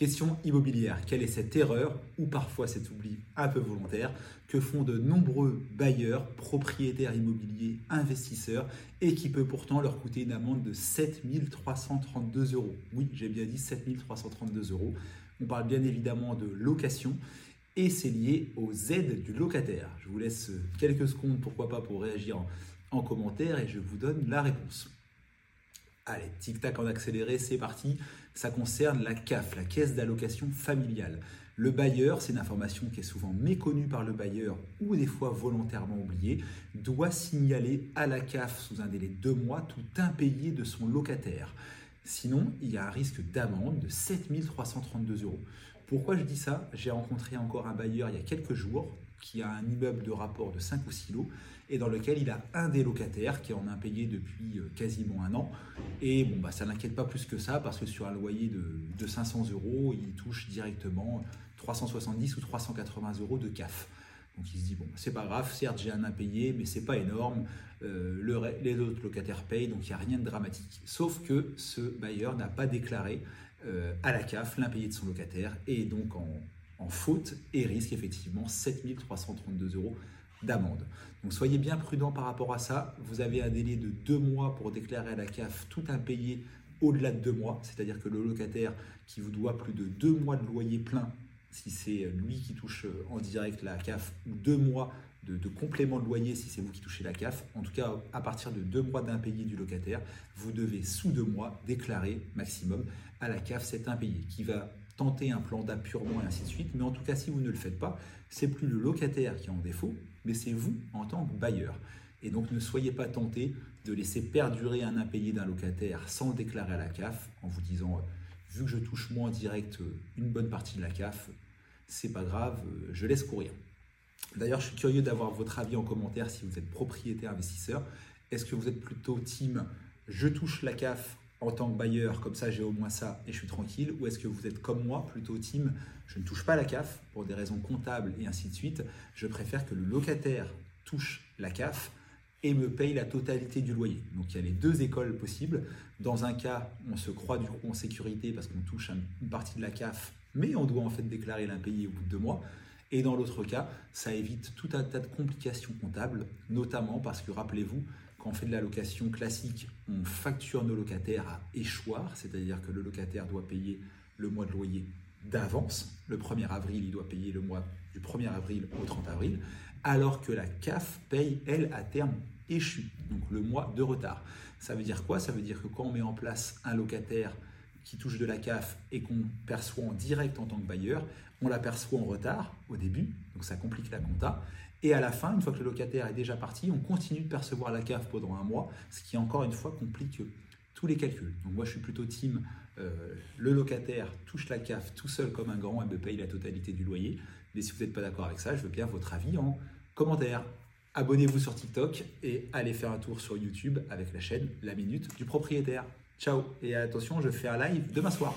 Question immobilière, quelle est cette erreur ou parfois cet oubli un peu volontaire que font de nombreux bailleurs, propriétaires immobiliers, investisseurs et qui peut pourtant leur coûter une amende de 7332 euros? Oui, j'ai bien dit 7332 euros. On parle bien évidemment de location et c'est lié aux aides du locataire. Je vous laisse quelques secondes, pourquoi pas, pour réagir en commentaire et je vous donne la réponse. Allez, tic-tac en accéléré, c'est parti. Ça concerne la CAF, la caisse d'allocation familiale. Le bailleur, c'est une information qui est souvent méconnue par le bailleur ou des fois volontairement oubliée, doit signaler à la CAF sous un délai de deux mois tout impayé de son locataire. Sinon, il y a un risque d'amende de 7332 euros. Pourquoi je dis ça? J'ai rencontré encore un bailleur il y a quelques jours qui a un immeuble de rapport de 5 ou 6 lots et dans lequel il a un des locataires qui en a payé depuis euh, quasiment un an. Et bon, bah, ça n'inquiète pas plus que ça parce que sur un loyer de, de 500 euros, il touche directement 370 ou 380 euros de CAF. Donc il se dit, bon, c'est pas grave, certes j'ai un impayé, mais c'est pas énorme, euh, le, les autres locataires payent, donc il n'y a rien de dramatique. Sauf que ce bailleur n'a pas déclaré euh, à la CAF l'impayé de son locataire et donc en, faute et risque effectivement 7332 euros d'amende. Donc soyez bien prudent par rapport à ça. Vous avez un délai de deux mois pour déclarer à la CAF tout impayé au-delà de deux mois, c'est-à-dire que le locataire qui vous doit plus de deux mois de loyer plein, si c'est lui qui touche en direct la CAF, ou deux mois de, complément de loyer si c'est vous qui touchez la CAF, en tout cas à partir de deux mois d'impayé du locataire, vous devez sous deux mois déclarer maximum à la CAF cet impayé qui va tenter un plan d'appurement et ainsi de suite. Mais en tout cas, si vous ne le faites pas, c'est plus le locataire qui est en défaut, mais c'est vous en tant que bailleur. Et donc ne soyez pas tenté de laisser perdurer un impayé d'un locataire sans le déclarer à la CAF en vous disant euh, vu que je touche moi direct euh, une bonne partie de la CAF, c'est pas grave, euh, je laisse courir. D'ailleurs, je suis curieux d'avoir votre avis en commentaire si vous êtes propriétaire investisseur. Est-ce que vous êtes plutôt team je touche la CAF en tant que bailleur, comme ça j'ai au moins ça et je suis tranquille Ou est-ce que vous êtes comme moi, plutôt team, je ne touche pas la CAF pour des raisons comptables et ainsi de suite Je préfère que le locataire touche la CAF et me paye la totalité du loyer. Donc il y a les deux écoles possibles. Dans un cas, on se croit du coup en sécurité parce qu'on touche une partie de la CAF, mais on doit en fait déclarer l'impayé au bout de deux mois. Et dans l'autre cas, ça évite tout un tas de complications comptables, notamment parce que rappelez-vous, quand on fait de la location classique, on facture nos locataires à échoir, c'est-à-dire que le locataire doit payer le mois de loyer d'avance. Le 1er avril, il doit payer le mois du 1er avril au 30 avril, alors que la CAF paye, elle, à terme échu, donc le mois de retard. Ça veut dire quoi? Ça veut dire que quand on met en place un locataire qui touche de la CAF et qu'on perçoit en direct en tant que bailleur, on l'aperçoit en retard au début, donc ça complique la compta. Et à la fin, une fois que le locataire est déjà parti, on continue de percevoir la CAF pendant un mois, ce qui encore une fois complique tous les calculs. Donc moi je suis plutôt team, euh, le locataire touche la CAF tout seul comme un grand et me paye la totalité du loyer. Mais si vous n'êtes pas d'accord avec ça, je veux bien votre avis en commentaire. Abonnez-vous sur TikTok et allez faire un tour sur YouTube avec la chaîne La Minute du Propriétaire. Ciao et attention, je fais un live demain soir.